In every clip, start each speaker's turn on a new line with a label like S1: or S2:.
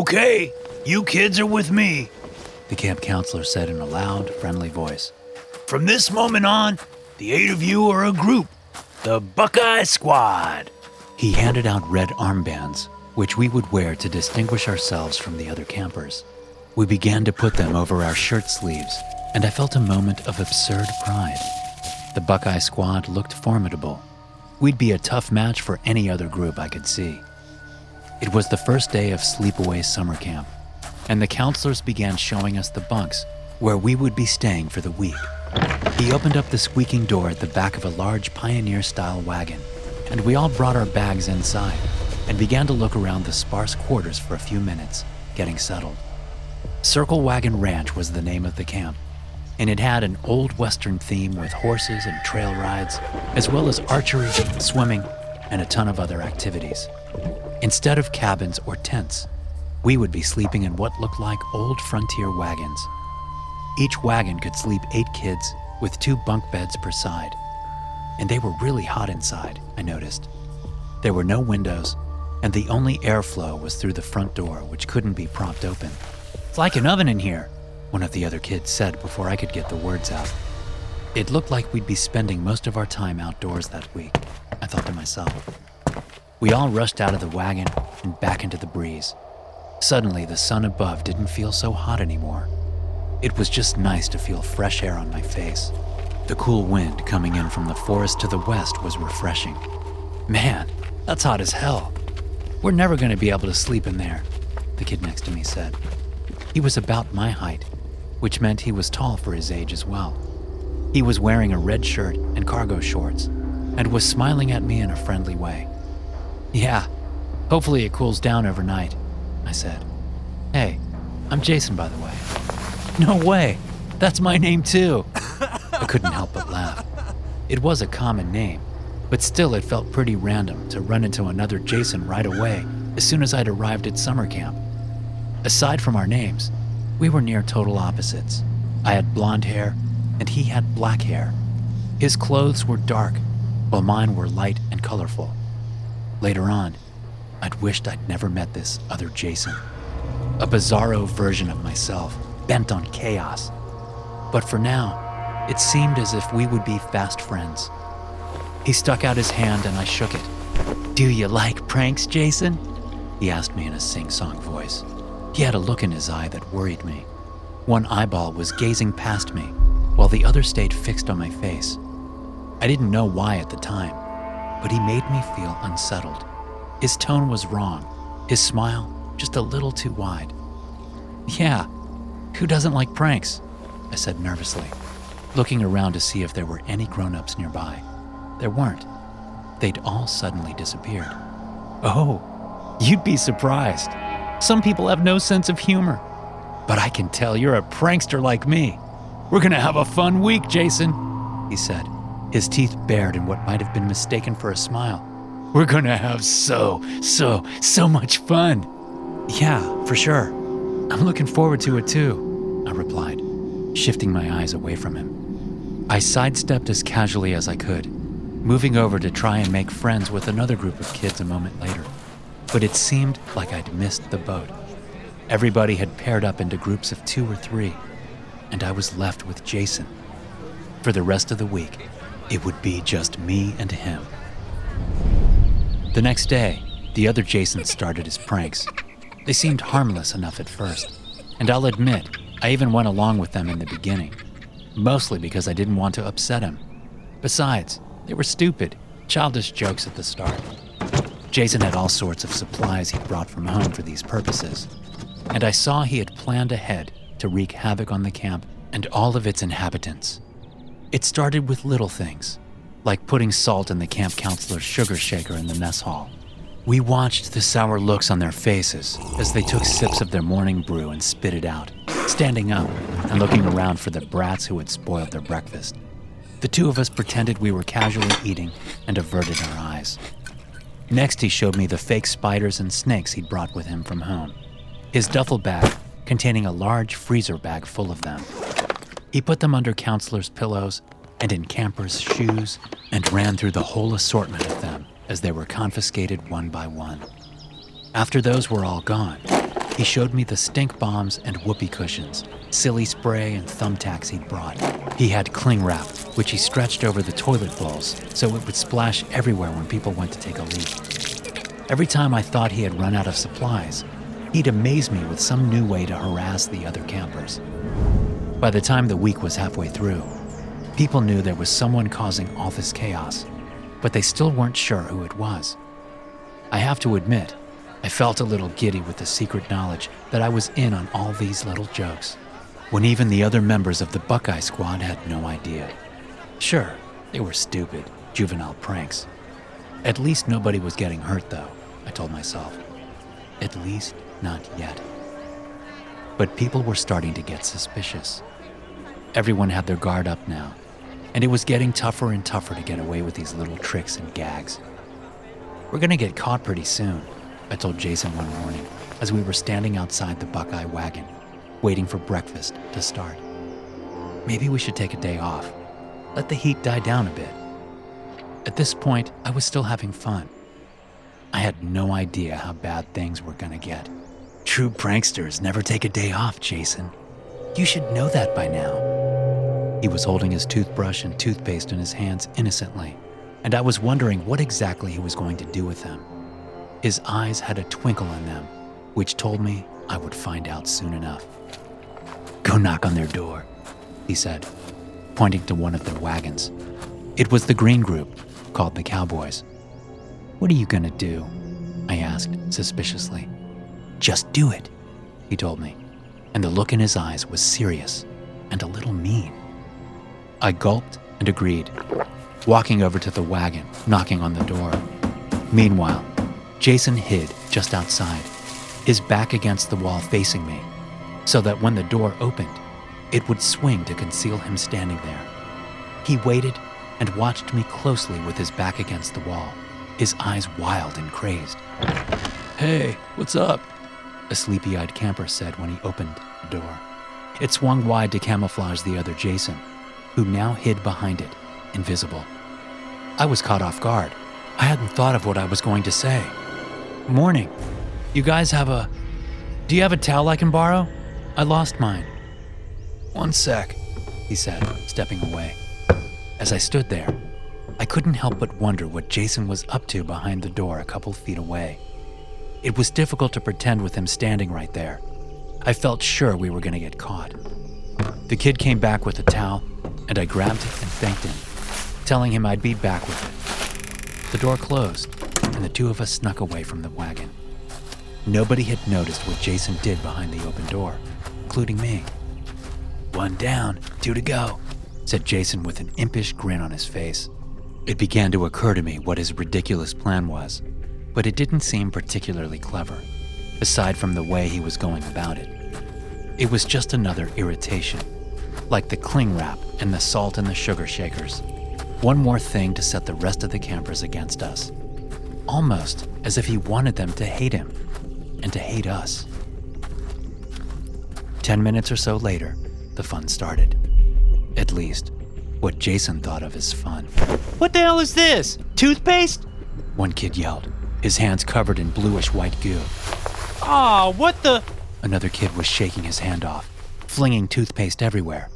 S1: Okay, you kids are with me.
S2: The camp counselor said in a loud, friendly voice.
S1: From this moment on, the eight of you are a group, the Buckeye Squad.
S2: He handed out red armbands, which we would wear to distinguish ourselves from the other campers. We began to put them over our shirt sleeves, and I felt a moment of absurd pride. The Buckeye Squad looked formidable. We'd be a tough match for any other group I could see. It was the first day of Sleepaway Summer Camp, and the counselors began showing us the bunks where we would be staying for the week. He opened up the squeaking door at the back of a large pioneer style wagon, and we all brought our bags inside and began to look around the sparse quarters for a few minutes, getting settled. Circle Wagon Ranch was the name of the camp, and it had an old Western theme with horses and trail rides, as well as archery, swimming, and a ton of other activities. Instead of cabins or tents, we would be sleeping in what looked like old frontier wagons. Each wagon could sleep eight kids with two bunk beds per side. And they were really hot inside, I noticed. There were no windows, and the only airflow was through the front door, which couldn't be propped open. It's like an oven in here, one of the other kids said before I could get the words out. It looked like we'd be spending most of our time outdoors that week, I thought to myself. We all rushed out of the wagon and back into the breeze. Suddenly, the sun above didn't feel so hot anymore. It was just nice to feel fresh air on my face. The cool wind coming in from the forest to the west was refreshing. Man, that's hot as hell. We're never going to be able to sleep in there, the kid next to me said. He was about my height, which meant he was tall for his age as well. He was wearing a red shirt and cargo shorts and was smiling at me in a friendly way. Yeah, hopefully it cools down overnight, I said. Hey, I'm Jason, by the way. No way! That's my name too! I couldn't help but laugh. It was a common name, but still it felt pretty random to run into another Jason right away as soon as I'd arrived at summer camp. Aside from our names, we were near total opposites. I had blonde hair, and he had black hair. His clothes were dark, while mine were light and colorful. Later on, I'd wished I'd never met this other Jason. A bizarro version of myself, bent on chaos. But for now, it seemed as if we would be fast friends. He stuck out his hand and I shook it. Do you like pranks, Jason? He asked me in a sing song voice. He had a look in his eye that worried me. One eyeball was gazing past me, while the other stayed fixed on my face. I didn't know why at the time, but he made me feel unsettled. His tone was wrong, his smile just a little too wide. Yeah, who doesn't like pranks? I said nervously, looking around to see if there were any grown ups nearby. There weren't. They'd all suddenly disappeared. Oh, you'd be surprised. Some people have no sense of humor. But I can tell you're a prankster like me. We're gonna have a fun week, Jason, he said, his teeth bared in what might have been mistaken for a smile. We're gonna have so, so, so much fun. Yeah, for sure. I'm looking forward to it too, I replied, shifting my eyes away from him. I sidestepped as casually as I could, moving over to try and make friends with another group of kids a moment later. But it seemed like I'd missed the boat. Everybody had paired up into groups of two or three, and I was left with Jason. For the rest of the week, it would be just me and him. The next day, the other Jason started his pranks. They seemed harmless enough at first, and I'll admit, I even went along with them in the beginning, mostly because I didn't want to upset him. Besides, they were stupid, childish jokes at the start. Jason had all sorts of supplies he'd brought from home for these purposes, and I saw he had planned ahead to wreak havoc on the camp and all of its inhabitants. It started with little things, like putting salt in the camp counselor's sugar shaker in the mess hall. We watched the sour looks on their faces as they took sips of their morning brew and spit it out, standing up and looking around for the brats who had spoiled their breakfast. The two of us pretended we were casually eating and averted our eyes. Next, he showed me the fake spiders and snakes he'd brought with him from home. His duffel bag containing a large freezer bag full of them. He put them under counselor's pillows and in campers' shoes and ran through the whole assortment of them as they were confiscated one by one. After those were all gone, he showed me the stink bombs and whoopee cushions, silly spray and thumbtacks he'd brought. He had cling wrap, which he stretched over the toilet bowls so it would splash everywhere when people went to take a leak. Every time I thought he had run out of supplies, he'd amaze me with some new way to harass the other campers. By the time the week was halfway through, people knew there was someone causing all this chaos, but they still weren't sure who it was. I have to admit, I felt a little giddy with the secret knowledge that I was in on all these little jokes, when even the other members of the Buckeye Squad had no idea. Sure, they were stupid, juvenile pranks. At least nobody was getting hurt, though, I told myself. At least not yet. But people were starting to get suspicious. Everyone had their guard up now, and it was getting tougher and tougher to get away with these little tricks and gags. We're gonna get caught pretty soon, I told Jason one morning as we were standing outside the Buckeye wagon, waiting for breakfast to start. Maybe we should take a day off, let the heat die down a bit. At this point, I was still having fun. I had no idea how bad things were gonna get. True pranksters never take a day off, Jason. You should know that by now. He was holding his toothbrush and toothpaste in his hands innocently, and I was wondering what exactly he was going to do with them. His eyes had a twinkle in them, which told me I would find out soon enough. Go knock on their door, he said, pointing to one of their wagons. It was the green group, called the Cowboys. What are you gonna do? I asked suspiciously. Just do it, he told me, and the look in his eyes was serious and a little mean. I gulped and agreed, walking over to the wagon, knocking on the door. Meanwhile, Jason hid just outside, his back against the wall facing me, so that when the door opened, it would swing to conceal him standing there. He waited and watched me closely with his back against the wall, his eyes wild and crazed. Hey, what's up? A sleepy eyed camper said when he opened the door. It swung wide to camouflage the other Jason, who now hid behind it, invisible. I was caught off guard. I hadn't thought of what I was going to say. Morning. You guys have a. Do you have a towel I can borrow? I lost mine. One sec, he said, stepping away. As I stood there, I couldn't help but wonder what Jason was up to behind the door a couple feet away. It was difficult to pretend with him standing right there. I felt sure we were going to get caught. The kid came back with a towel, and I grabbed it and thanked him, telling him I'd be back with it. The door closed, and the two of us snuck away from the wagon. Nobody had noticed what Jason did behind the open door, including me. One down, two to go, said Jason with an impish grin on his face. It began to occur to me what his ridiculous plan was, but it didn't seem particularly clever, aside from the way he was going about it. It was just another irritation, like the cling wrap and the salt and the sugar shakers. One more thing to set the rest of the campers against us. Almost as if he wanted them to hate him and to hate us. Ten minutes or so later, the fun started. At least, what Jason thought of as fun.
S1: What the hell is this? Toothpaste?
S2: One kid yelled, his hands covered in bluish white goo.
S1: Aw, oh, what the?
S2: Another kid was shaking his hand off, flinging toothpaste everywhere.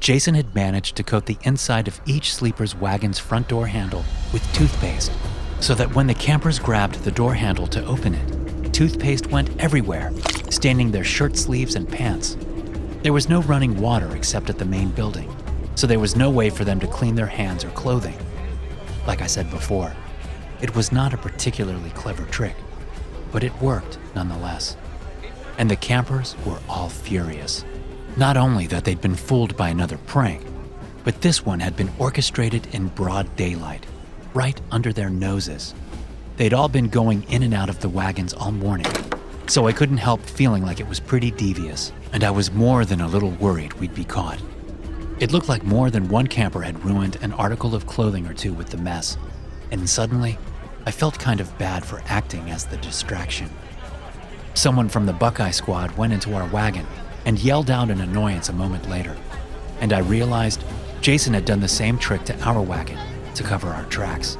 S2: Jason had managed to coat the inside of each sleeper's wagon's front door handle with toothpaste so that when the campers grabbed the door handle to open it, toothpaste went everywhere, staining their shirt sleeves and pants. There was no running water except at the main building, so there was no way for them to clean their hands or clothing. Like I said before, it was not a particularly clever trick, but it worked nonetheless. And the campers were all furious. Not only that they'd been fooled by another prank, but this one had been orchestrated in broad daylight, right under their noses. They'd all been going in and out of the wagons all morning, so I couldn't help feeling like it was pretty devious, and I was more than a little worried we'd be caught. It looked like more than one camper had ruined an article of clothing or two with the mess, and suddenly, I felt kind of bad for acting as the distraction. Someone from the Buckeye squad went into our wagon and yelled out in annoyance a moment later, and I realized Jason had done the same trick to our wagon to cover our tracks.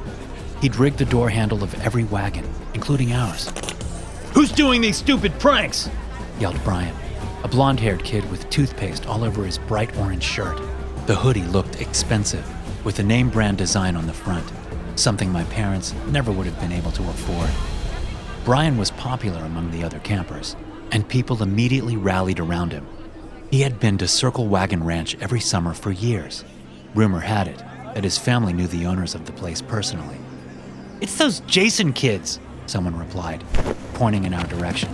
S2: He'd rigged the door handle of every wagon, including ours.
S1: Who's doing these stupid pranks?
S2: yelled Brian, a blonde haired kid with toothpaste all over his bright orange shirt. The hoodie looked expensive, with a name brand design on the front, something my parents never would have been able to afford. Brian was popular among the other campers, and people immediately rallied around him. He had been to Circle Wagon Ranch every summer for years. Rumor had it that his family knew the owners of the place personally.
S1: It's those Jason kids,
S2: Someone replied, pointing in our direction.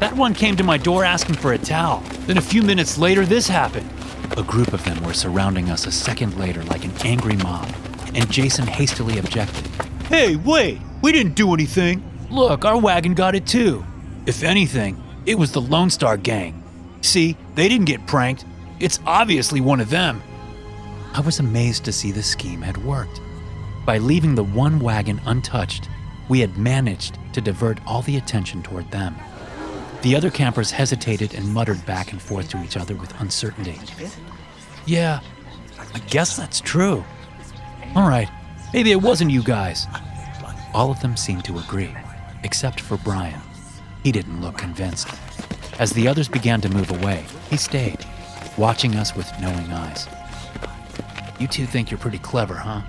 S1: That one came to my door asking for a towel. Then a few minutes later, this happened.
S2: A group of them were surrounding us a second later like an angry mob, and Jason hastily objected.
S1: Hey, wait! We didn't do anything. Look, our wagon got it too. If anything, it was the Lone Star Gang. See, they didn't get pranked. It's obviously one of them.
S2: I was amazed to see the scheme had worked. By leaving the one wagon untouched, we had managed to divert all the attention toward them. The other campers hesitated and muttered back and forth to each other with uncertainty.
S1: Yeah, I guess that's true. All right, maybe it wasn't you guys.
S2: All of them seemed to agree, except for Brian. He didn't look convinced. As the others began to move away, he stayed, watching us with knowing eyes.
S1: You two think you're pretty clever, huh?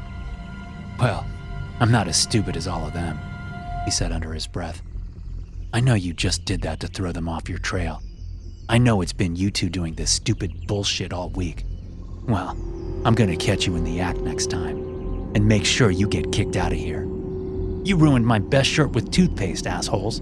S2: Well, I'm not as stupid as all of them, he said under his breath. I know you just did that to throw them off your trail. I know it's been you two doing this stupid bullshit all week. Well, I'm gonna catch you in the act next time and make sure you get kicked out of here. You ruined my best shirt with toothpaste, assholes.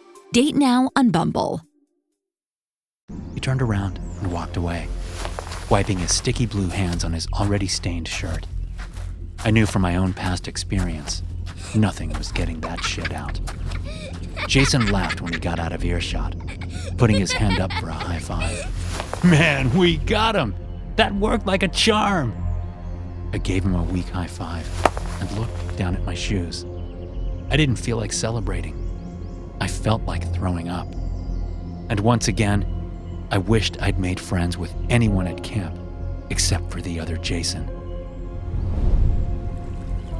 S3: Date now on Bumble.
S2: He turned around and walked away, wiping his sticky blue hands on his already stained shirt. I knew from my own past experience, nothing was getting that shit out. Jason laughed when he got out of earshot, putting his hand up for a high five.
S1: Man, we got him. That worked like a charm.
S2: I gave him a weak high five and looked down at my shoes. I didn't feel like celebrating. I felt like throwing up. And once again, I wished I'd made friends with anyone at camp except for the other Jason.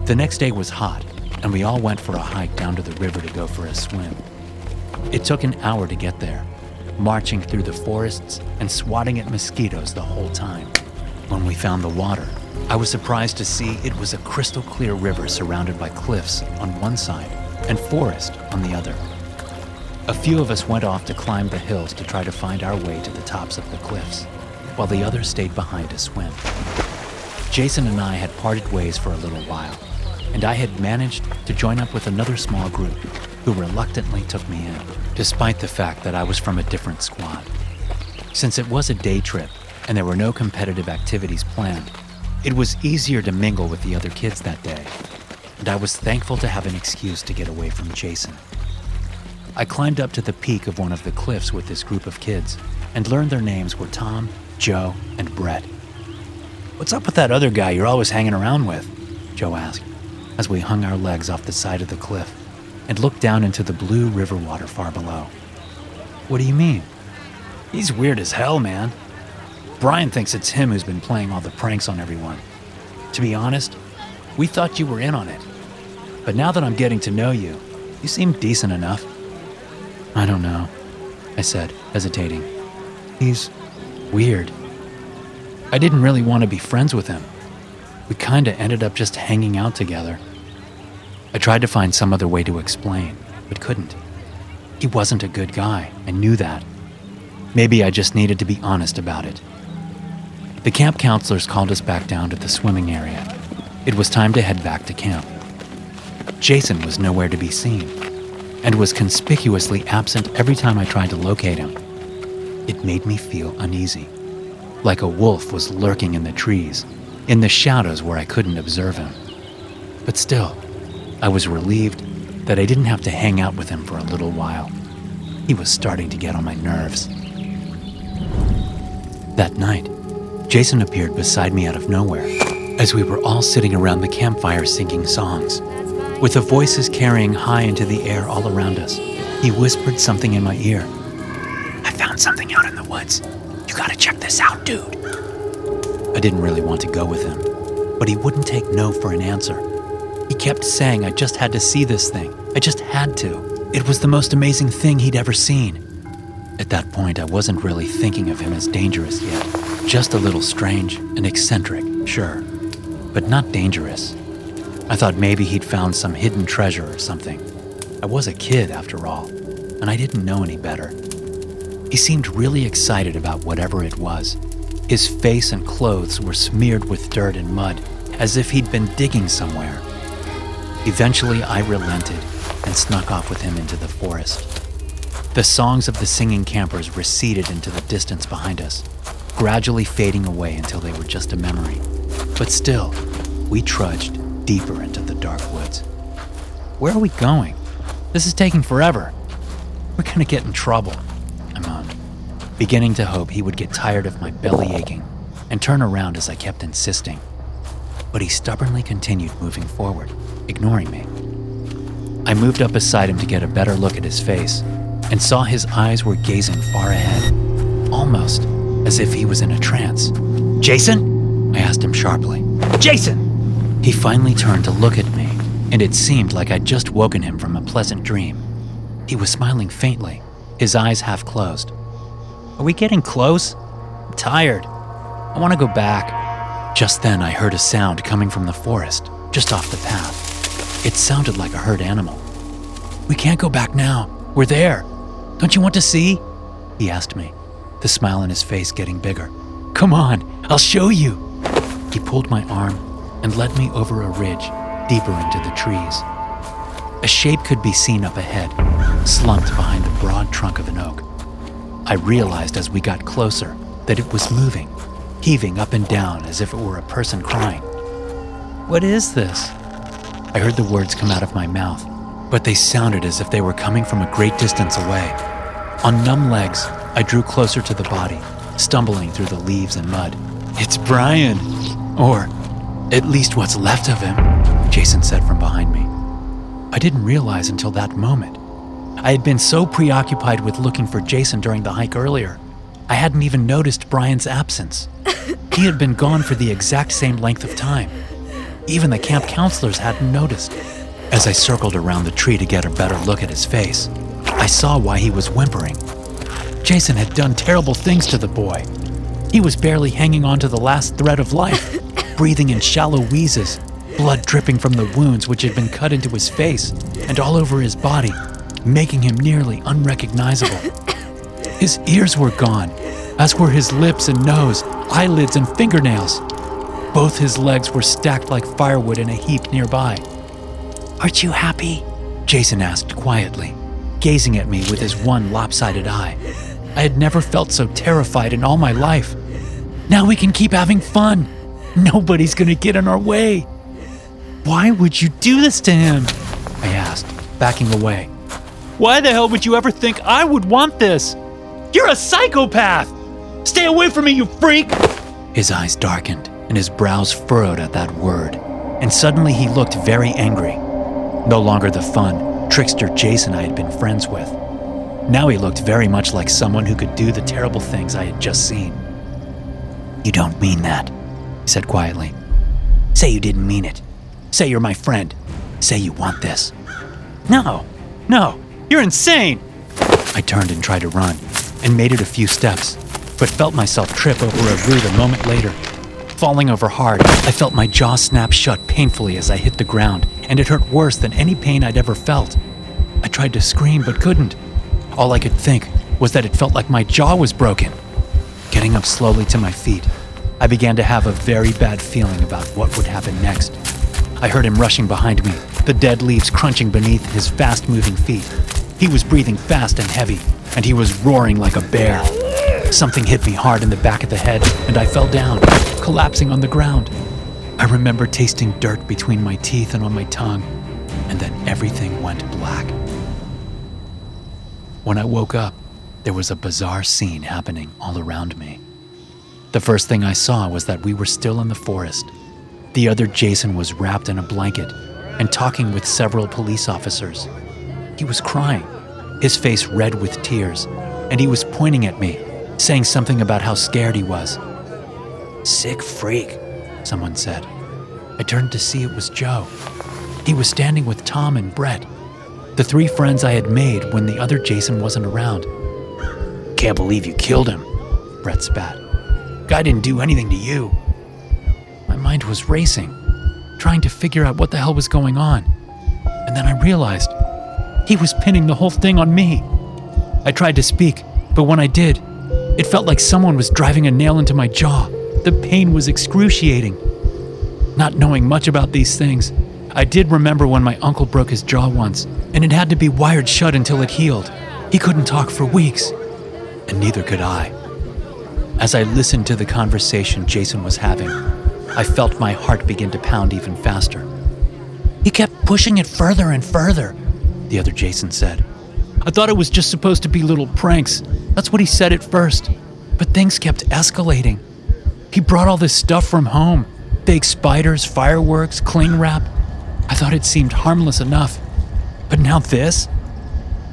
S2: The next day was hot, and we all went for a hike down to the river to go for a swim. It took an hour to get there, marching through the forests and swatting at mosquitoes the whole time. When we found the water, I was surprised to see it was a crystal clear river surrounded by cliffs on one side and forest on the other. A few of us went off to climb the hills to try to find our way to the tops of the cliffs, while the others stayed behind to swim. Jason and I had parted ways for a little while, and I had managed to join up with another small group, who reluctantly took me in, despite the fact that I was from a different squad. Since it was a day trip and there were no competitive activities planned, it was easier to mingle with the other kids that day, and I was thankful to have an excuse to get away from Jason. I climbed up to the peak of one of the cliffs with this group of kids and learned their names were Tom, Joe, and Brett. What's up with that other guy you're always hanging around with? Joe asked as we hung our legs off the side of the cliff and looked down into the blue river water far below. What do you mean? He's weird as hell, man. Brian thinks it's him who's been playing all the pranks on everyone. To be honest, we thought you were in on it. But now that I'm getting to know you, you seem decent enough. I don't know, I said, hesitating. He's weird. I didn't really want to be friends with him. We kinda ended up just hanging out together. I tried to find some other way to explain, but couldn't. He wasn't a good guy, I knew that. Maybe I just needed to be honest about it. The camp counselors called us back down to the swimming area. It was time to head back to camp. Jason was nowhere to be seen and was conspicuously absent every time I tried to locate him. It made me feel uneasy, like a wolf was lurking in the trees, in the shadows where I couldn't observe him. But still, I was relieved that I didn't have to hang out with him for a little while. He was starting to get on my nerves. That night, Jason appeared beside me out of nowhere as we were all sitting around the campfire singing songs. With the voices carrying high into the air all around us, he whispered something in my ear. I found something out in the woods. You gotta check this out, dude. I didn't really want to go with him, but he wouldn't take no for an answer. He kept saying I just had to see this thing. I just had to. It was the most amazing thing he'd ever seen. At that point, I wasn't really thinking of him as dangerous yet. Just a little strange and eccentric, sure, but not dangerous. I thought maybe he'd found some hidden treasure or something. I was a kid, after all, and I didn't know any better. He seemed really excited about whatever it was. His face and clothes were smeared with dirt and mud, as if he'd been digging somewhere. Eventually, I relented and snuck off with him into the forest. The songs of the singing campers receded into the distance behind us, gradually fading away until they were just a memory. But still, we trudged deeper into the dark woods. Where are we going? This is taking forever. We're gonna get in trouble, I moaned, beginning to hope he would get tired of my belly aching and turn around as I kept insisting. But he stubbornly continued moving forward, ignoring me. I moved up beside him to get a better look at his face and saw his eyes were gazing far ahead, almost as if he was in a trance. Jason? I asked him sharply. Jason! He finally turned to look at me, and it seemed like I'd just woken him from a pleasant dream. He was smiling faintly, his eyes half closed. Are we getting close? I'm tired. I want to go back. Just then, I heard a sound coming from the forest, just off the path. It sounded like a hurt animal. We can't go back now. We're there. Don't you want to see? He asked me, the smile on his face getting bigger. Come on, I'll show you. He pulled my arm and led me over a ridge, deeper into the trees. A shape could be seen up ahead, slumped behind the broad trunk of an oak. I realized as we got closer that it was moving, heaving up and down as if it were a person crying. What is this? I heard the words come out of my mouth, but they sounded as if they were coming from a great distance away. On numb legs, I drew closer to the body, stumbling through the leaves and mud. It's Brian! Or, at least what's left of him, Jason said from behind me. I didn't realize until that moment. I had been so preoccupied with looking for Jason during the hike earlier, I hadn't even noticed Brian's absence. He had been gone for the exact same length of time. Even the camp counselors hadn't noticed. As I circled around the tree to get a better look at his face, I saw why he was whimpering. Jason had done terrible things to the boy. He was barely hanging on to the last thread of life, breathing in shallow wheezes, blood dripping from the wounds which had been cut into his face and all over his body, making him nearly unrecognizable. His ears were gone, as were his lips and nose, eyelids and fingernails. Both his legs were stacked like firewood in a heap nearby. Aren't you happy? Jason asked quietly, gazing at me with his one lopsided eye. I had never felt so terrified in all my life. Now we can keep having fun. Nobody's gonna get in our way. Why would you do this to him? I asked, backing away.
S1: Why the hell would you ever think I would want this? You're a psychopath! Stay away from me, you freak!
S2: His eyes darkened and his brows furrowed at that word, and suddenly he looked very angry. No longer the fun, trickster Jason I had been friends with. Now he looked very much like someone who could do the terrible things I had just seen. You don't mean that, he said quietly. Say you didn't mean it. Say you're my friend. Say you want this.
S1: No, no, you're insane!
S2: I turned and tried to run, and made it a few steps, but felt myself trip over a root a moment later. Falling over hard, I felt my jaw snap shut painfully as I hit the ground, and it hurt worse than any pain I'd ever felt. I tried to scream but couldn't. All I could think was that it felt like my jaw was broken. Getting up slowly to my feet, I began to have a very bad feeling about what would happen next. I heard him rushing behind me, the dead leaves crunching beneath his fast moving feet. He was breathing fast and heavy, and he was roaring like a bear. Something hit me hard in the back of the head, and I fell down, collapsing on the ground. I remember tasting dirt between my teeth and on my tongue, and then everything went black. When I woke up, there was a bizarre scene happening all around me. The first thing I saw was that we were still in the forest. The other Jason was wrapped in a blanket and talking with several police officers. He was crying, his face red with tears, and he was pointing at me, saying something about how scared he was. Sick freak, someone said. I turned to see it was Joe. He was standing with Tom and Brett, the three friends I had made when the other Jason wasn't around. Can't believe you killed him, Brett spat. Guy didn't do anything to you. My mind was racing, trying to figure out what the hell was going on. And then I realized he was pinning the whole thing on me. I tried to speak, but when I did, it felt like someone was driving a nail into my jaw. The pain was excruciating. Not knowing much about these things, I did remember when my uncle broke his jaw once, and it had to be wired shut until it healed. He couldn't talk for weeks, and neither could I. As I listened to the conversation Jason was having, I felt my heart begin to pound even faster. He kept pushing it further and further, the other Jason said. I thought it was just supposed to be little pranks. That's what he said at first. But things kept escalating. He brought all this stuff from home fake spiders, fireworks, cling wrap. I thought it seemed harmless enough. But now this?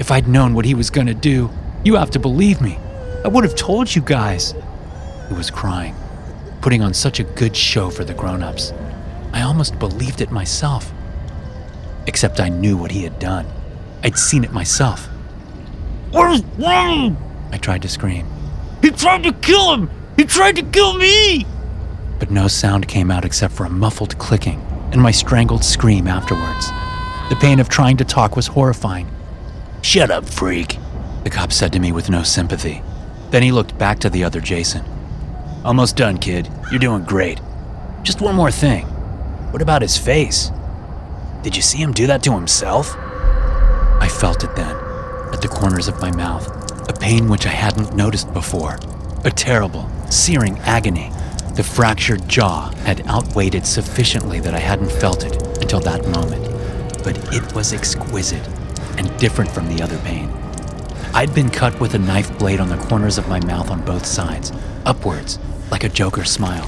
S2: If I'd known what he was gonna do, you have to believe me. I would have told you guys. He was crying, putting on such a good show for the grown ups. I almost believed it myself. Except I knew what he had done. I'd seen it myself.
S1: What is wrong?
S2: I tried to scream,
S1: He tried to kill him! He tried to kill me!
S2: but no sound came out except for a muffled clicking and my strangled scream afterwards. The pain of trying to talk was horrifying. Shut up, freak, the cop said to me with no sympathy. Then he looked back to the other Jason. Almost done, kid. You're doing great. Just one more thing. What about his face? Did you see him do that to himself? I felt it then, at the corners of my mouth, a pain which I hadn't noticed before. A terrible, searing agony. The fractured jaw had outweighed it sufficiently that I hadn't felt it until that moment. But it was exquisite and different from the other pain. I'd been cut with a knife blade on the corners of my mouth on both sides, upwards, like a Joker smile.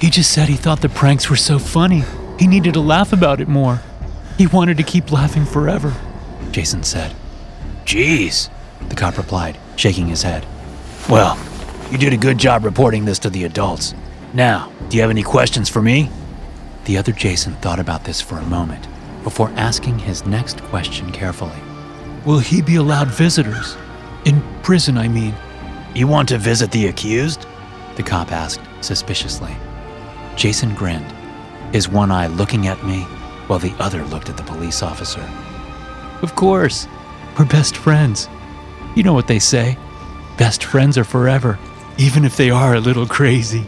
S1: He just said he thought the pranks were so funny. He needed to laugh about it more. He wanted to keep laughing forever.
S2: Jason said. Jeez, the cop replied, shaking his head. Well, you did a good job reporting this to the adults. Now, do you have any questions for me? The other Jason thought about this for a moment before asking his next question carefully.
S1: Will he be allowed visitors? In prison, I mean.
S2: You want to visit the accused? The cop asked suspiciously. Jason grinned, his one eye looking at me while the other looked at the police officer.
S1: Of course. We're best friends. You know what they say best friends are forever, even if they are a little crazy.